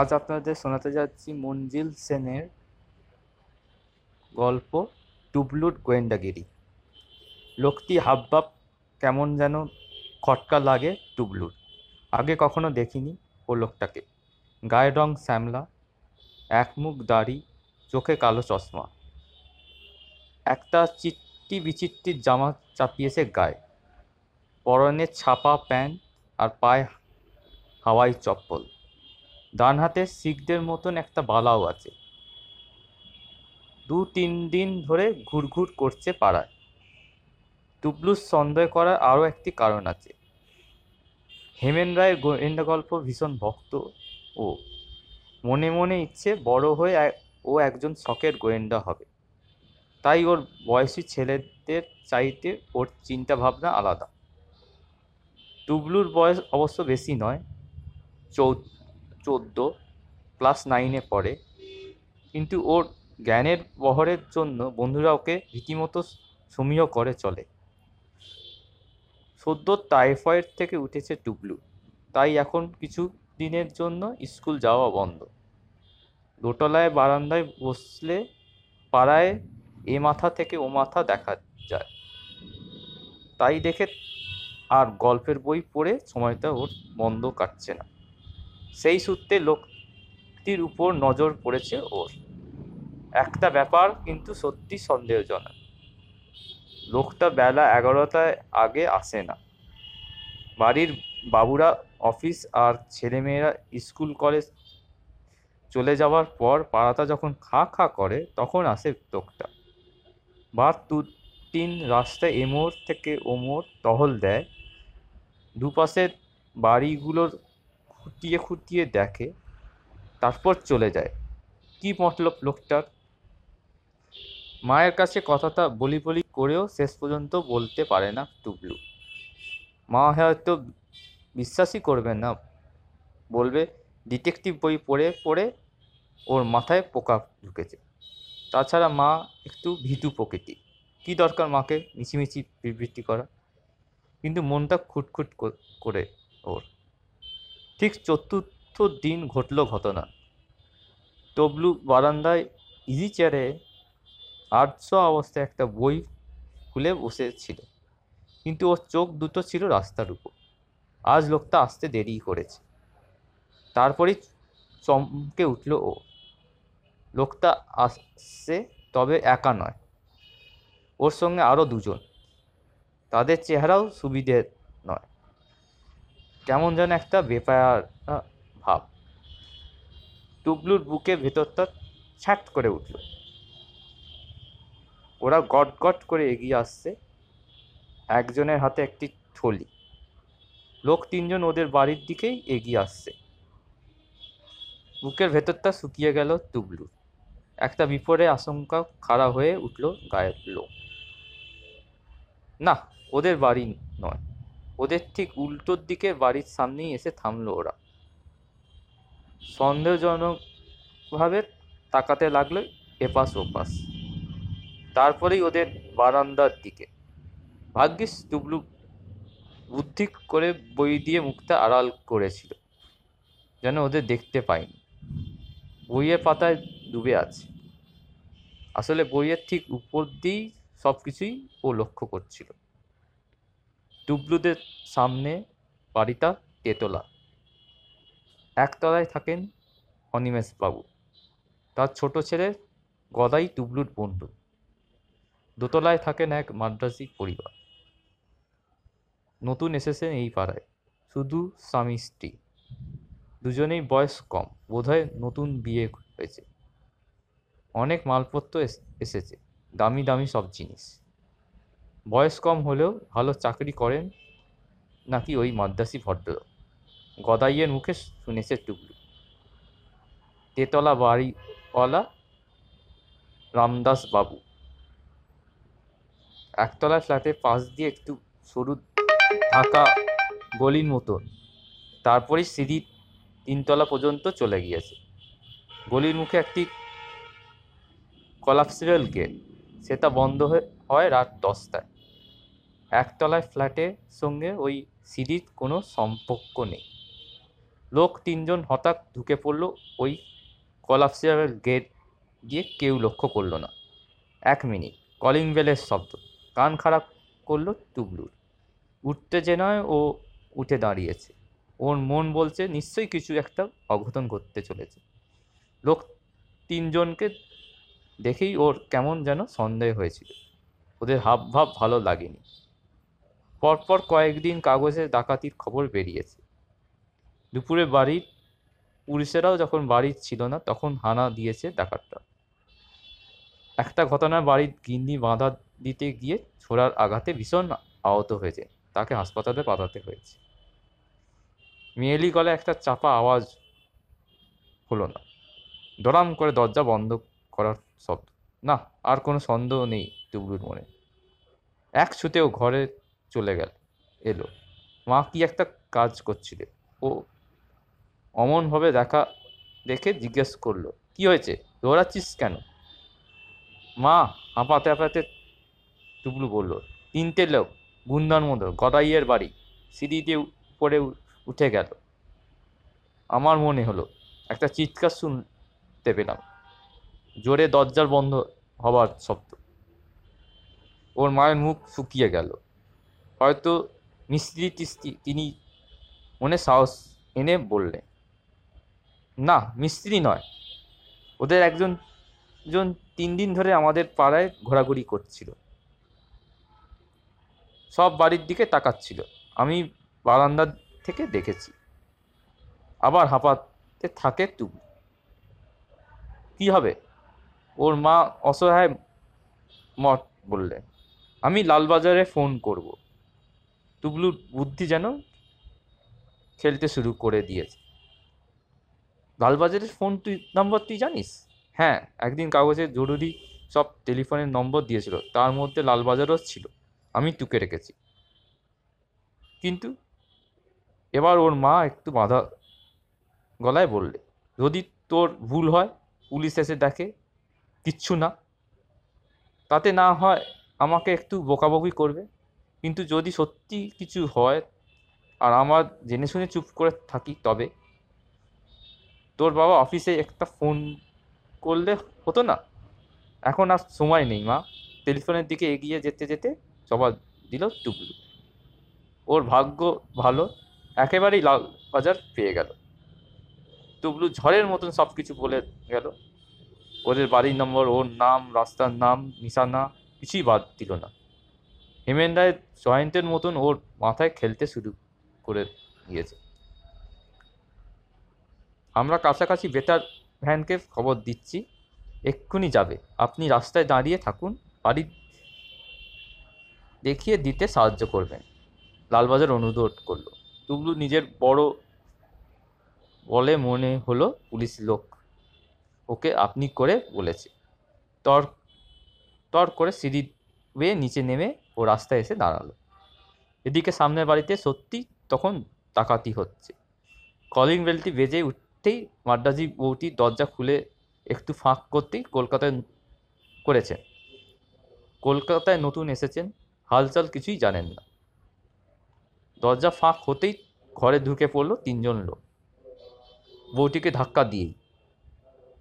আজ আপনাদের শোনাতে যাচ্ছি মঞ্জিল সেনের গল্প টুবলুর গোয়েন্দাগিরি। লোকটি হাবভাব কেমন যেন খটকা লাগে টুবলুর আগে কখনো দেখিনি ও লোকটাকে। গায়ের রং শ্যামলা, এক মুখ দাড়ি, চোখে কালো চশমা। একটা চিট্টি বিচিট্টির জামা চাপিয়েছে গায়ে। পরনে ছাপা প্যান্ট আর পায়ে হাওয়াই চপ্পল। ডান হাতে শিখদের মতন একটা বালাও আছে। দু তিন দিন ধরে ঘুরঘুর করছে পাড়ায়। টুবলুর সন্দেহ করার আরও একটি কারণ আছে। হেমেন রায়ের গোয়েন্দা গল্প ভীষণ ভক্ত ও মনে মনে ইচ্ছে বড় হয়ে ও একজন শখের গোয়েন্দা হবে। তাই ওর বয়সী ছেলেদের চাইতে ওর চিন্তা ভাবনা আলাদা। টুবলুর বয়স অবশ্য বেশি নয় চৌ চোদ্দ ক্লাস নাইনে পড়ে। কিন্তু ওর জ্ঞানের বহরের জন্য বন্ধুরা ওকে রীতিমতো সমীহ করে চলে। সদ্য টাইফয়েড থেকে উঠেছে টুবলু তাই এখন কিছু দিনের জন্য স্কুল যাওয়া বন্ধ। দোতলায় বারান্দায় বসলে পাড়ায় এ মাথা থেকে ও মাথা দেখা যায়। তাই দেখে আর গল্পের বই পড়ে সময়টা ওর বন্ধ কাটছে না। সেই সূত্রে লোকটির উপর নজর পড়েছে ওর। একটা ব্যাপার কিন্তু সত্যি সন্দেহজনক। লোকটা বেলা এগারোটায় আগে আসে না। বাড়ির বাবুরা অফিস আর ছেলেমেয়েরা স্কুল, কলেজ চলে যাওয়ার পর পাড়াটা যখন খা খা করে, তখন আসে লোকটা। বা দু তিন রাস্তায় এমোর থেকে ওমোর টহল দেয়। দুপাশের বাড়িগুলোর খুঁটিয়ে খুঁটিয়ে দেখে, তারপর চলে যায়। কি মতলব লোকটার? মায়ের কাছে কথাটা বলি বলি করেও শেষ পর্যন্ত বলতে পারে না টুবলু। মা হয়তো বিশ্বাসই করবে না, বলবে, ডিটেকটিভ বই পড়ে পড়ে ওর মাথায় পোকা ঢুকেছে। তাছাড়া মা একটু ভীতু প্রকৃতি। কি দরকার মাকে মিছিমিছি বিবৃতি করা? কিন্তু মনটা খুটখুট কর- ওর। ঠিক চতুর্থ দিন ঘটল ঘটনা। টবলু বারান্দায় ইজি চেয়ারে আটশো অবস্থায় একটা বই খুলে বসেছিল। কিন্তু ওর চোখ দুটো ছিল রাস্তার উপর। আজ লোকটা আসতে দেরি করেছে। তারপরেই চমকে উঠল ও। লোকটা আসছে তবে একা নয়। ওর সঙ্গে আরও দুজন। তাদের চেহারাও সুবিধের কেমন যেন একটা বেপায়ার ভাব। টুবলুর বুকে ভেতরটা ছ্যাট করে উঠল। ওরা গট গট করে এগিয়ে আসছে একজনের হাতে একটি থলি। লোক তিনজন ওদের বাড়ির দিকেই এগিয়ে আসছে। বুকের ভেতরটা শুকিয়ে গেল টুবলুর। একটা বিপরে আশঙ্কা খাড়া হয়ে উঠল গায়ের লোক না, ওদের বাড়ি নয়। ওদের ঠিক উল্টোর দিকের বাড়ির সামনেই এসে থামলো ওরা। সন্দেহজনকভাবে তাকাতে লাগল এপাশ ওপাশ। তারপরেই ওদের বারান্দার দিকে। ভাগ্যিস টুবলু বুদ্ধি করে বই দিয়ে মুখটা আড়াল করেছিল, যেন ওদের দেখতে পায়নি। বইয়ের পাতায় ডুবে আছে। আসলে বইয়ের ঠিক উপর দিয়েই সব কিছুই ও লক্ষ্য করছিল। টুবলুদের সামনে বাড়িটা তেতলা একতলায় থাকেন অনিমেষ বাবু তার ছোট ছেলে গদাই টুবলুর বন্ধু। দোতলায় থাকেন এক মাদ্রাসি পরিবার। নতুন এসেছেন এই পাড়ায়। শুধু স্বামী, স্ত্রী। দুজনেই বয়স কম, বোধহয় নতুন বিয়ে হয়েছে। অনেক মালপত্র এস- এসেছে। দামি দামি সব জিনিস। বয়স কম হলেও ভালো চাকরি করেন নাকি ওই মাদ্রাসি ভদ্রলোক গদাইয়ের মুখে শুনেছে টুকলু তেতলা বাড়িওয়ালা রামদাস বাবু। একতলা ফ্ল্যাটে পাশ দিয়ে একটু সরু ঢাকা গলির মতন। তারপরে সিঁড়ি তিনতলা পর্যন্ত চলে গিয়েছে। গলির মুখে একটি কলাপসিবল গেট। সেটা বন্ধ হয়ে- হয় রাত দশটায়। একতলায় ফ্ল্যাটের সঙ্গে ওই সিঁড়ির কোনো সম্পর্ক নেই। লোক তিনজন হঠাৎ ঢুকে পড়ল ওই কলাপসিবল গেট দিয়ে কেউ লক্ষ্য করল না। এক মিনিট, কলিং বেলের শব্দ, কান খারাপ করল টুবলুর। উত্তেজনায় ও উঠে দাঁড়িয়েছে। ওর মন বলছে, নিশ্চয়ই কিছু একটা অঘটন ঘটতে চলেছে। লোক তিনজনকে দেখেই ওর কেমন যেন সন্দেহ হয়েছিল। ওদের হাবভাব ভালো লাগেনি। পরপর কয়েকদিন কাগজে ডাকাতির খবর বেরিয়েছে। দুপুরে বাড়ির পুলিশেরাও যখন বাড়ির ছিল না, তখন হানা দিয়েছে ডাকাতটা একটা ঘটনায় বাড়ির গিন্নি বাঁধা দিতে গিয়ে ছোড়ার আঘাতে ভীষণ আহত হয়েছে। তাকে হাসপাতালে পাঠাতে হয়েছে। মেয়েলি গলে একটা চাপা আওয়াজ হলো না। দরাম করে দরজা বন্ধ করার শব্দ। না, আর কোনো সন্দেহ নেই টুবলুর মনে। এক ছুতেও ঘরে চলে গেল, এলো। মা কি একটা কাজ করছিল। ও অমনভাবে দেখা দেখে জিজ্ঞেস করল, কি হয়েছে? দৌড়াচ্ছিস কেন? মা হাঁপাতে হাঁপাতে টুবলু বলল, তিনটে লোক গুন্দার মতো গদাইয়ের বাড়ি, সিঁড়িতে উপরে উঠে গেল। আমার মনে হলো, একটা চিৎকার শুনতে পেলাম। জোরে দরজার বন্ধ হবার শব্দ। ওর মায়ের মুখ শুকিয়ে গেল। হয়তো মিস্ত্রি তিনি মনে সাহস এনে বললেন, না, মিস্ত্রি নয়। ওদের একজন, জন তিন দিন ধরে আমাদের পাড়ায় ঘোরাঘুরি করছিল। সব বাড়ির দিকে তাকাচ্ছিল। আমি বারান্দার থেকে দেখেছি। আবার হাঁপাতে থাকে টুকু কি হবে? ওর মা অসহায় মত বললেন, আমি লালবাজারে ফোন করব। টুবলুর বুদ্ধি যেন খেলতে শুরু করে দিয়েছে। লালবাজারের ফোন তুই, নম্বর তুই জানিস? হ্যাঁ একদিন কাগজে জরুরি সব টেলিফোনের নম্বর দিয়েছিল, তার মধ্যে লালবাজারও ছিল, আমি টুকে রেখেছি। কিন্তু এবার ওর মা একটু বাঁধা গলায় বললে, যদি তোর ভুল হয়, পুলিশ এসে দেখে, কিচ্ছু না। তাতে না হয় আমাকে একটু বকাবকি করবে? কিন্তু যদি সত্যি কিছু হয়, আর আমার জেনে শুনে চুপ করে থাকি, তবে? তোর বাবা অফিসে একটা ফোন করলে হতো না? এখন আর সময় নেই, মা। টেলিফোনের দিকে এগিয়ে যেতে যেতে জবাব দিল টুকলু ওর ভাগ্য ভালো, একেবারেই লাল বাজার পেয়ে গেল। টুবলু ঝড়ের মতন সব কিছু বলে গেল। ওদের বাড়ির নম্বর, ওর নাম, রাস্তার নাম, নিশানা, কিছুই বাদ দিল না। হেমেন রায়ের জয়েন্টের মতন ওর মাথায় খেলতে শুরু করে দিয়েছে। আমরা কাছাকাছি বেটার ভ্যানকে খবর দিচ্ছি। এক্ষুনি যাবে। আপনি রাস্তায় দাঁড়িয়ে থাকুন। বাড়ি দেখিয়ে দিতে সাহায্য করবেন। লালবাজার অনুরোধ করল। টুবলু নিজের বড় বলে মনে হলো পুলিশ লোক। ওকে আপনি করে বলেছে। তর তর করে সিঁড়ি বেয়ে নিচে নেমে ও রাস্তায় এসে দাঁড়াল। এদিকে সামনের বাড়িতে সত্যি তখন তাকাতি হচ্ছে। কলিং বেলটি বেজে উঠতেই মাড্রাজি বউটি দরজা খুলে একটু ফাঁক করতেই কলকাতায় করেছেন কলকাতায় নতুন এসেছেন, হালচাল কিছুই জানেন না। দরজা ফাঁক হতেই ঘরে ঢুকে পড়ল তিনজন লোক। বউটিকে ধাক্কা দিয়েই।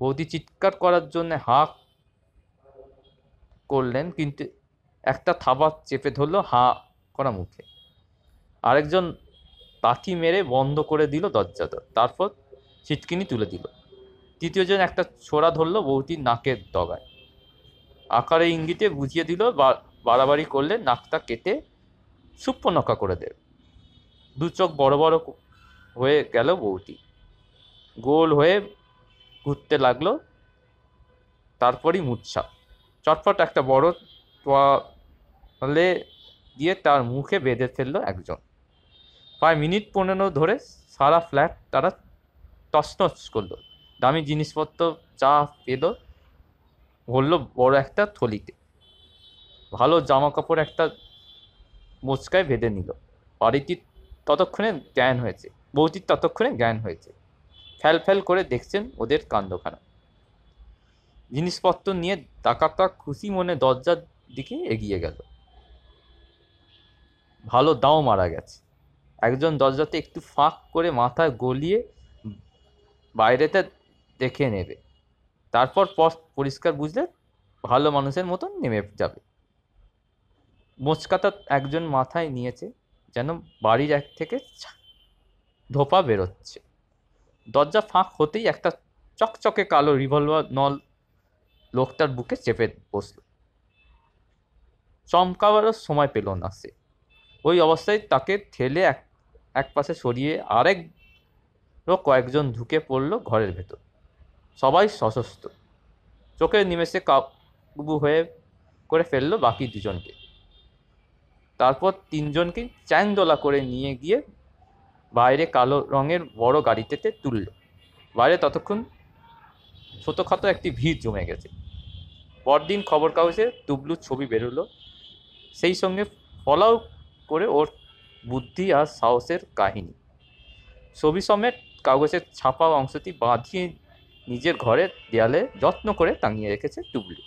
বৌদি চিৎকার করার জন্য হাঁক করলেন, কিন্তু একটা থাবা চেপে ধরলো, হাঁ করা মুখে। আরেকজন লাঠি মেরে বন্ধ করে দিল দরজাটা তারপর ছিটকিনি তুলে দিল। তৃতীয়জন একটা ছোড়া ধরলো বউটির নাকের দগায় আকারে ইঙ্গিতে বুঝিয়ে দিল বাড়াবাড়ি করলে নাকটা কেটে সুপ্পনকা করে দেবে। দু চোখ বড় বড় হয়ে গেল বৌটি গোল হয়ে ঘুরতে লাগল, তারপরই মূর্ছা চটপট একটা বড় তোয়ালে দিয়ে তার মুখে বেঁধে ফেলল একজন। প্রায় মিনিট পনেরো ধরে সারা ফ্ল্যাট তারা তছনছ করল। দামি জিনিসপত্র, চা পেল, ভরলো বড় একটা থলিতে। ভালো জামা কাপড় একটা মোচকায় বেঁধে নিল। বাড়িটির ততক্ষণে জ্ঞান হয়েছে বৌটির ততক্ষণে জ্ঞান হয়েছে। ফ্যাল ফ্যাল করে দেখছেন ওদের কাণ্ডখানা। জিনিসপত্র নিয়ে ডাকাতটা খুশি মনে দরজার দিকে এগিয়ে গেল। ভালো দাও মারা গেছে। একজন দরজাতে একটু ফাঁক করে মাথা গলিয়ে বাইরেতে দেখে নেবে। তারপর পথ পরিষ্কার বুঝলে ভালো মানুষের মতন নেমে যাবে। মোচকাটা একজন মাথায় নিয়েছে যেন বাড়ির এক থেকে ধোপা বেরোচ্ছে। দরজা ফাঁক হতেই একটা চকচকে কালো রিভলভার নল লোকটার বুকে চেপে বসল। চমকাবারও সময় পেল না সে। ওই অবস্থায় তাকে ঠেলে এক এক পাশে সরিয়ে আরেক কয়েকজন ঢুকে পড়ল ঘরের ভেতর। সবাই সশস্ত্র। চোখের নিমেষে কাবু হয়ে করে ফেলল বাকি দুজনকে। তারপর তিনজনকে চ্যাংদোলা করে নিয়ে গিয়ে বাইরে কালো রঙের বড় গাড়িতে তুলল। বাইরে ততক্ষণ ছোটোখাটো একটি ভিড় জমে গেছে। পরদিন খবর কাগজে তুবলুর ছবি বেরোলো। সেই সঙ্গে ফলাও করে ওর বুদ্ধি আর সাহসের কাহিনী। ছবি সমেত কাগজের ছাপা অংশটি বাঁধিয়ে নিজের ঘরের দেয়ালে যত্ন করে টাঙিয়ে রেখেছে টুবলু।